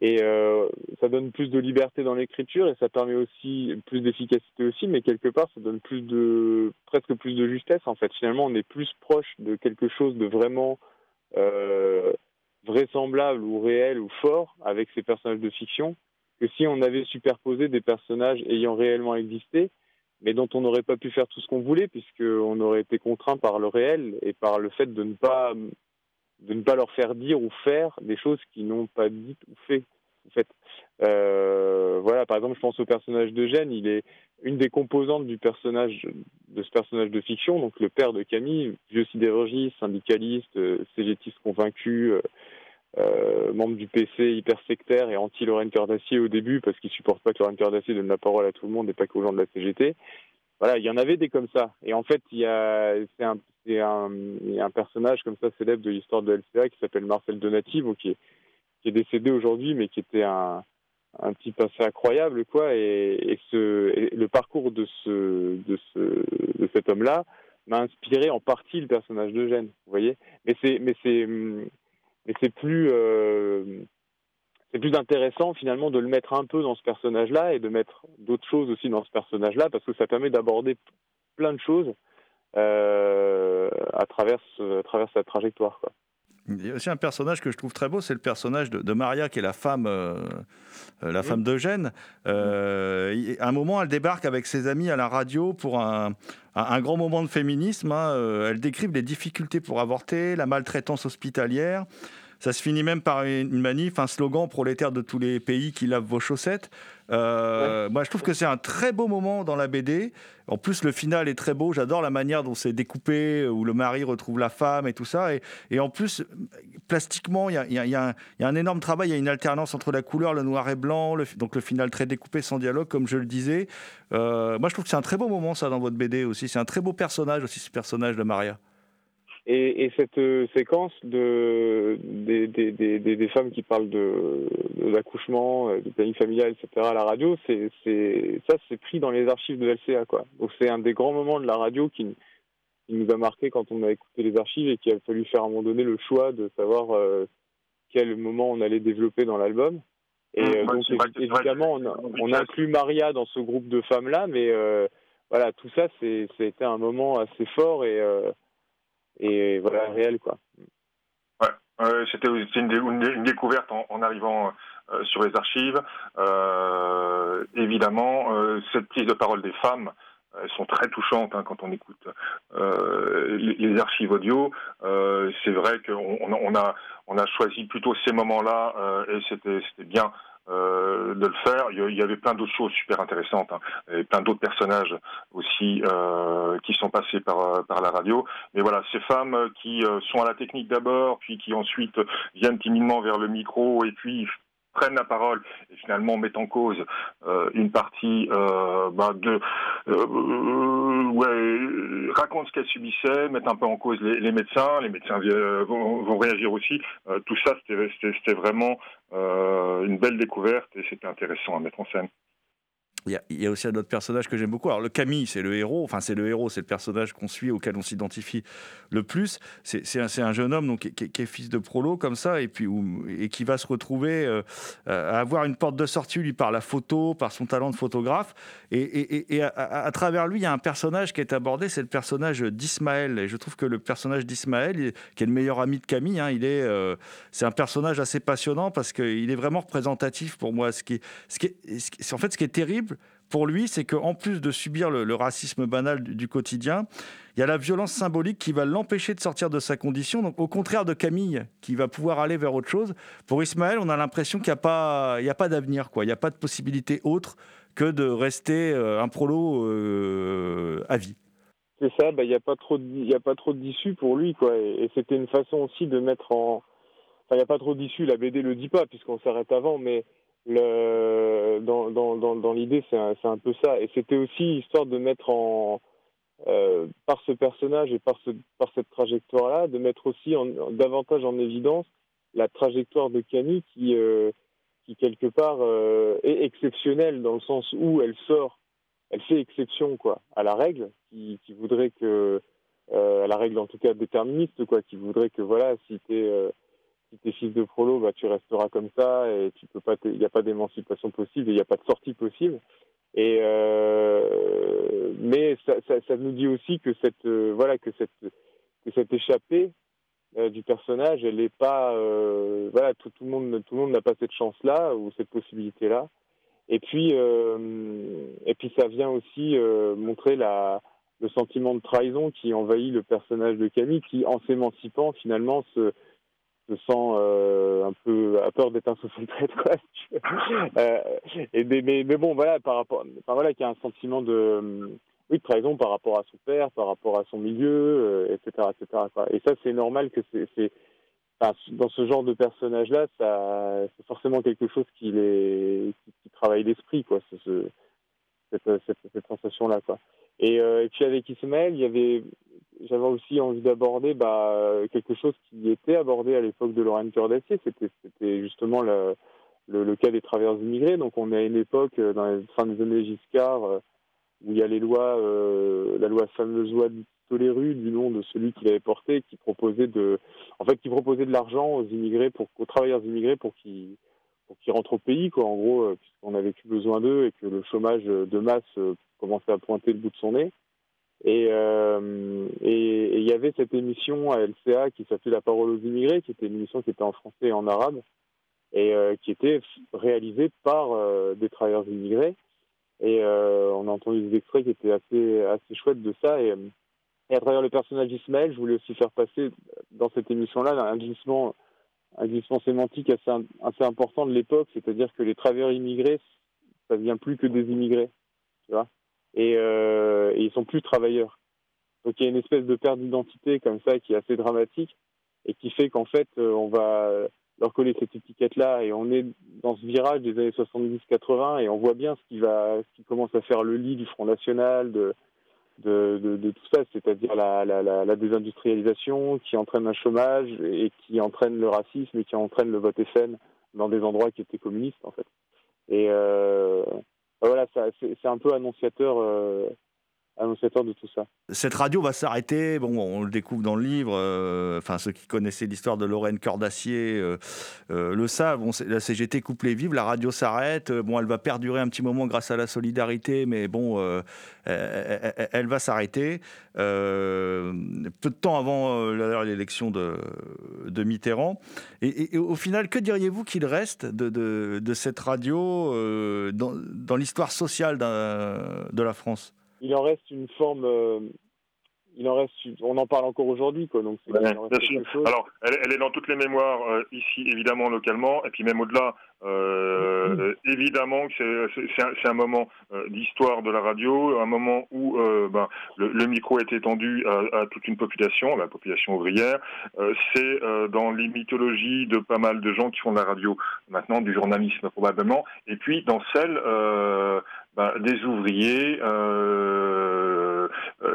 Et euh, ça donne plus de liberté dans l'écriture et ça permet aussi plus d'efficacité aussi, mais quelque part ça donne plus de presque plus de justesse en fait. Finalement, on est plus proche de quelque chose de vraiment euh, vraisemblable ou réel ou fort avec ces personnages de fiction que si on avait superposé des personnages ayant réellement existé, mais dont on n'aurait pas pu faire tout ce qu'on voulait puisqu'on aurait été contraint par le réel et par le fait de ne pas de ne pas leur faire dire ou faire des choses qu'ils n'ont pas dites ou fait. En fait, euh, voilà, par exemple, je pense au personnage d'Eugène. Il est une des composantes du personnage de ce personnage de fiction, donc le père de Camille, vieux sidérurgiste, syndicaliste, euh, cégétiste convaincu, euh, euh, membre du PC hyper sectaire et anti Lorraine Cœur d'Acier au début parce qu'il supporte pas que Lorraine Cœur d'Acier donne la parole à tout le monde et pas qu'aux gens de la CGT. Voilà, il y en avait des comme ça. Et en fait, il y a c'est un c'est un, un personnage comme ça célèbre de l'histoire de LCA qui s'appelle Marcel Donati, qui est, qui est décédé aujourd'hui, mais qui était un, un type assez incroyable, quoi. Et, et ce, le parcours de ce, de ce, de cet homme-là m'a inspiré en partie le personnage d'Eugène, vous voyez. Mais c'est, mais c'est, mais c'est plus, euh, c'est plus intéressant finalement de le mettre un peu dans ce personnage-là et de mettre d'autres choses aussi dans ce personnage-là parce que ça permet d'aborder plein de choses euh, à travers, à travers sa trajectoire, quoi. Il y a aussi un personnage que je trouve très beau, c'est le personnage de, de, Maria, qui est la femme, euh, la oui. femme d'Eugène. Euh, à un moment, elle débarque avec ses amis à la radio pour un, un grand moment de féminisme. Hein. Elle décrive les difficultés pour avorter, la maltraitance hospitalière. Ça se finit même par une manif, un slogan prolétaire de tous les pays qui lavent vos chaussettes. Euh, ouais. Moi, je trouve que c'est un très beau moment dans la BD. En plus, le final est très beau. J'adore la manière dont c'est découpé, où le mari retrouve la femme et tout ça. Et, et en plus, plastiquement, il y a, y, a, y a, un énorme travail. Il y a une alternance entre la couleur, le noir et blanc. Le, donc le final très découpé, sans dialogue, comme je le disais. Euh, moi, je trouve que c'est un très beau moment, ça, dans votre BD aussi. C'est un très beau personnage aussi, ce personnage de Maria. Et, et, cette euh, séquence de, des, des, des, des, femmes qui parlent de, de l'accouchement, euh, du planning familial, etc. à la radio, c'est, c'est, ça c'est pris dans les archives de LCA. Quoi. Donc c'est un des grands moments de la radio qui, qui, nous a marqué quand on a écouté les archives et qui a fallu faire à un moment donné le choix de savoir euh, quel moment on allait développer dans l'album. Et euh, donc évidemment, on, a, on inclut Maria dans ce groupe de femmes-là, mais voilà, tout ça, c'est, été un moment assez fort et et voilà réel quoi. Ouais, c'était une, découverte en, arrivant euh, sur les archives. Euh, évidemment, euh, cette prise de parole des femmes, elles sont très touchantes hein, quand on écoute les, archives audio. c'est vrai qu'on on a on a choisi plutôt ces moments-là et c'était bien euh, de le faire. Il y avait plein d'autres choses super intéressantes, hein, et plein d'autres personnages aussi euh, qui sont passés par, euh, par la radio. Mais voilà, ces femmes qui euh, sont à la technique d'abord, puis qui ensuite viennent timidement vers le micro, et puis prennent la parole et finalement mettent en cause euh, une partie euh, bah, de euh, ouais, racontent ce qu'elles subissaient, mettent un peu en cause les, médecins, les médecins vont, vont, réagir aussi. tout ça, c'était vraiment une belle découverte et c'était intéressant à mettre en scène. Il y, a, aussi un autre personnage que j'aime beaucoup. Alors, le Camille, c'est le héros. Enfin, c'est le héros, c'est le personnage qu'on suit, auquel on s'identifie le plus. C'est un, un, jeune homme donc, qui, est fils de prolo, comme ça, et, puis, et qui va se retrouver euh, à avoir une porte de sortie, lui, par la photo, par son talent de photographe. Et, et, à, travers lui, il y a un personnage qui est abordé, c'est le personnage d'Ismaël. Et je trouve que le personnage d'Ismaël, qui est le meilleur ami de Camille, hein, il est, euh, c'est un personnage assez passionnant parce qu'il est vraiment représentatif pour moi. Ce qui, ce qui, ce qui, en fait, ce qui est terrible, pour lui, c'est qu'en plus de subir le, racisme banal du, quotidien, il y a la violence symbolique qui va l'empêcher de sortir de sa condition. Donc, au contraire de Camille, qui va pouvoir aller vers autre chose, pour Ismaël, on a l'impression qu'il n'y a pas, d'avenir. Il n'y a pas de possibilité autre que de rester euh, un prolo euh, à vie. C'est ça, bah, il n'y a pas trop, d'issue pour lui, et c'était une façon aussi de mettre en, enfin, il n'y a pas trop d'issue. La BD le dit pas puisqu'on s'arrête avant, mais dans, l'idée, c'est un, peu ça. Et c'était aussi histoire de mettre en, euh, par ce personnage et par, ce, par cette trajectoire-là, de mettre aussi davantage en évidence la trajectoire de Camille qui, euh, quelque part, euh, est exceptionnelle dans le sens où elle sort, elle fait exception quoi, à la règle, qui, voudrait que, à la règle en tout cas déterministe, quoi, qui voudrait que voilà, si si fils de prolo, bah, tu resteras comme ça et tu peux pas, il n'y a pas d'émancipation possible, il n'y a pas de sortie possible. Et euh, mais ça, nous dit aussi que cette, euh, voilà, que cette, que cette échappée euh, du personnage, elle n'est pas, voilà, tout, tout, le monde, tout le monde n'a pas cette chance-là ou cette possibilité-là. Et puis, et puis ça vient aussi montrer la, le sentiment de trahison qui envahit le personnage de Camille, qui en s'émancipant finalement se se sent euh, un peu à peur d'être un sous-traite quoi. [LAUGHS] euh, et mais, mais, mais, bon voilà par rapport enfin voilà qu'il y a un sentiment de oui de trahison par rapport à son père par rapport à son milieu euh, etc etc quoi. et ça c'est normal que c'est enfin, dans ce genre de personnage là ça c'est forcément quelque chose qui les qui, qui travaille l'esprit quoi ce, ce, cette, cette, cette, sensation là quoi et, euh, et puis avec Ismaël il y avait j'avais aussi envie d'aborder bah, quelque chose qui était abordé à l'époque de Lorraine Cœur d'Acier. C'était, c'était justement le, cas des travailleurs immigrés. Donc on est à une époque, dans les fin des années Giscard, où il y a les lois, euh, la loi fameuse loi Toléru, du nom de celui qui l'avait porté, qui proposait de, en fait, qui proposait de l'argent aux immigrés, pour, aux travailleurs immigrés pour qu'ils pour qu'ils rentrent au pays, quoi, en gros, euh, puisqu'on n'avait plus besoin d'eux et que le chômage de masse euh, commençait à pointer le bout de son nez. Et euh, et il y avait cette émission à LCA qui s'appelait La parole aux immigrés, qui était une émission qui était en français et en arabe, et euh, qui était réalisée par euh, des travailleurs immigrés. Et on a entendu des extraits qui étaient assez, assez chouettes de ça. Et, à travers le personnage d'Ismaël, je voulais aussi faire passer dans cette émission-là un glissement, un glissement sémantique assez, assez important de l'époque, c'est-à-dire que les travailleurs immigrés, ça vient plus que des immigrés, tu vois, et, euh, et ils sont plus travailleurs. Donc il y a une espèce de perte d'identité comme ça qui est assez dramatique et qui fait qu'en fait on va leur coller cette étiquette-là et on est dans ce virage des années 70-80 et on voit bien ce qui va, ce qui commence à faire le lit du Front National, de, tout ça, c'est-à-dire la, désindustrialisation qui entraîne un chômage et qui entraîne le racisme et qui entraîne le vote FN dans des endroits qui étaient communistes en fait. Et euh, voilà, c'est un peu annonciateur. De tout ça. Cette radio va s'arrêter, bon, on le découvre dans le livre, euh, enfin ceux qui connaissaient l'histoire de Lorraine Cœur d'Acier euh, euh, le savent, la CGT coupe les vives, la radio s'arrête, bon, elle va perdurer un petit moment grâce à la solidarité, mais bon, elle, elle, va s'arrêter. peu de temps avant l'élection de, Mitterrand. Et, au final, que diriez-vous qu'il reste de, cette radio dans l'histoire sociale de la France? Il en reste une forme. Euh, il en reste, on en parle encore aujourd'hui, quoi. Donc, ouais, Alors, elle, elle, est dans toutes les mémoires euh, ici, évidemment, localement, et puis même au-delà. Euh, mmh. Évidemment que c'est un, un, moment euh, d'histoire de la radio, un moment où euh, ben, le, le, micro est étendu à, à, toute une population, la population ouvrière. Euh, c'est dans les mythologies de pas mal de gens qui font de la radio maintenant, du journalisme probablement, et puis dans celle ben, des ouvriers,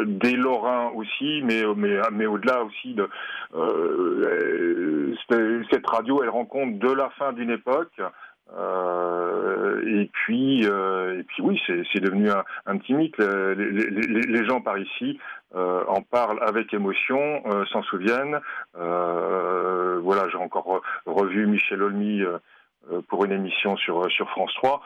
des Lorrains aussi, mais, mais, mais au-delà aussi de cette radio, elle rend compte de la fin d'une époque. Euh, et puis, euh, et puis oui, c'est devenu un, un, petit mythe. Les, les, gens par ici euh, en parlent avec émotion, euh, s'en souviennent. Euh, voilà, j'ai encore revu Michel Olmy pour une émission sur sur France 3.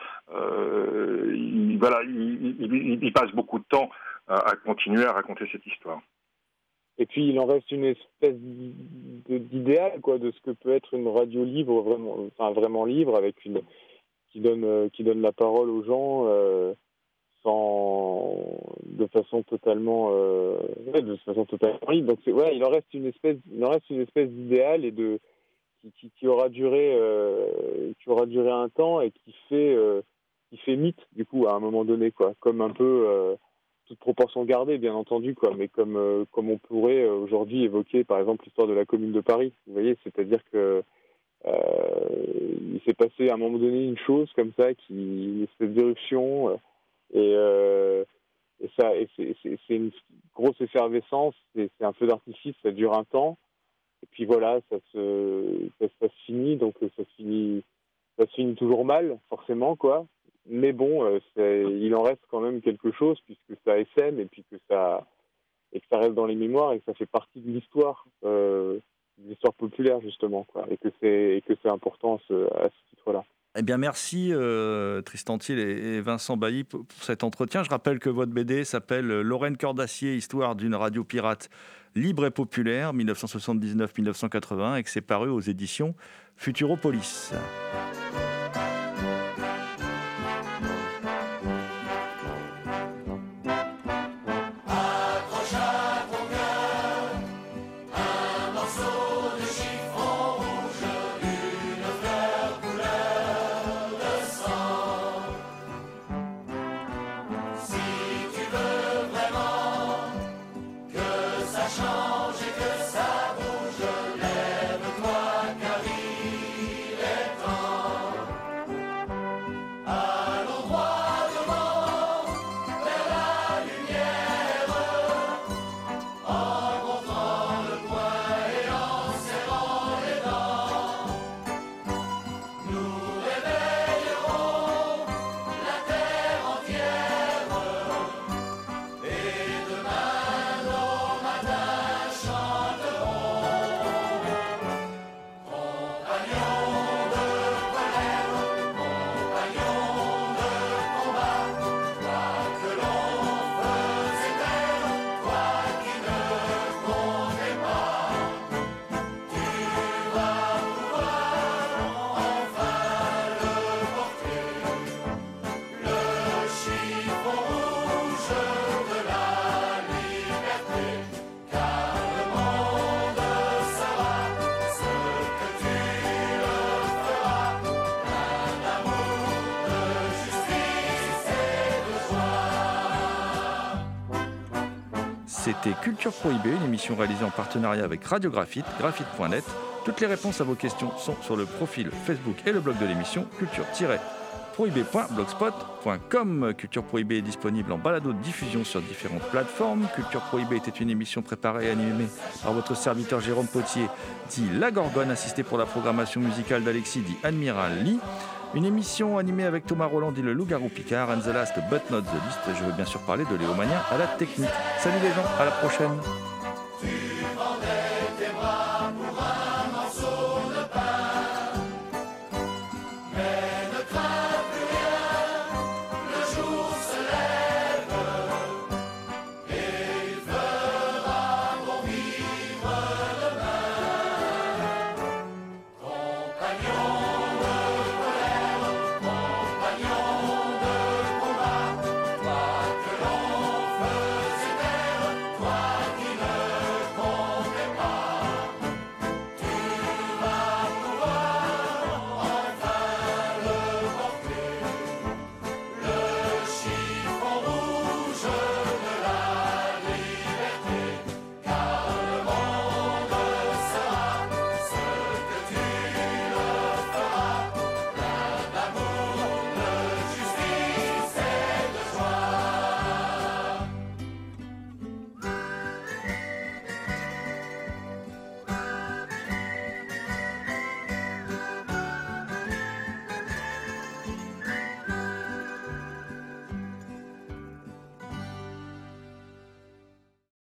il, voilà, il, passe beaucoup de temps à, continuer à raconter cette histoire. Et puis il en reste une espèce d'idéal quoi de ce que peut être une radio libre vraiment vraiment libre avec qui donne euh, qui donne la parole aux gens euh, sans de façon totalement euh, de façon totalement libre donc ouais il en reste une espèce il en reste une espèce d'idéal et de qui, aura duré euh, qui aura duré un temps et qui fait euh, qui fait mythe du coup à un moment donné quoi comme un peu toute proportion gardée, bien entendu, quoi, mais comme, euh, comme on pourrait euh, aujourd'hui évoquer, par exemple, l'histoire de la Commune de Paris. Vous voyez, c'est-à-dire que euh, il s'est passé à un moment donné une chose comme ça, qui une espèce d'éruption, euh, et, euh, et ça, c'est une grosse effervescence, c'est un feu d'artifice, ça dure un temps, et puis voilà, ça se, ça, se finit, donc ça se finit, ça se finit toujours mal, forcément, quoi mais bon, euh, il en reste quand même quelque chose puisque ça SM et puis que ça et que ça reste dans les mémoires et que ça fait partie de l'histoire, euh, de l'histoire populaire justement, quoi, et que c'est et que c'est important ce, à ce titre-là. Eh bien, merci euh, Tristan Thiel et Vincent Bailly pour cet entretien. Je rappelle que votre BD s'appelle Lorraine Cœur d'Acier, Histoire d'une radio pirate libre et populaire, 1979-1980, et que c'est paru aux éditions Futuropolis. Culture Prohibée, une émission réalisée en partenariat avec Radio Graphite, graphite.net. Toutes les réponses à vos questions sont sur le profil Facebook et le blog de l'émission culture-prohibée.blogspot.com. Culture Prohibée est disponible en balado de diffusion sur différentes plateformes. Culture Prohibée était une émission préparée et animée par votre serviteur Jérôme Potier, dit La Gorgone, assisté pour la programmation musicale d'Alexis, dit Admiral Lee. Une émission animée avec Thomas Roland, dit le loup-garou Picard, and the last but not the least, je veux bien sûr parler de Léo Mania à la technique. Salut les gens, à la prochaine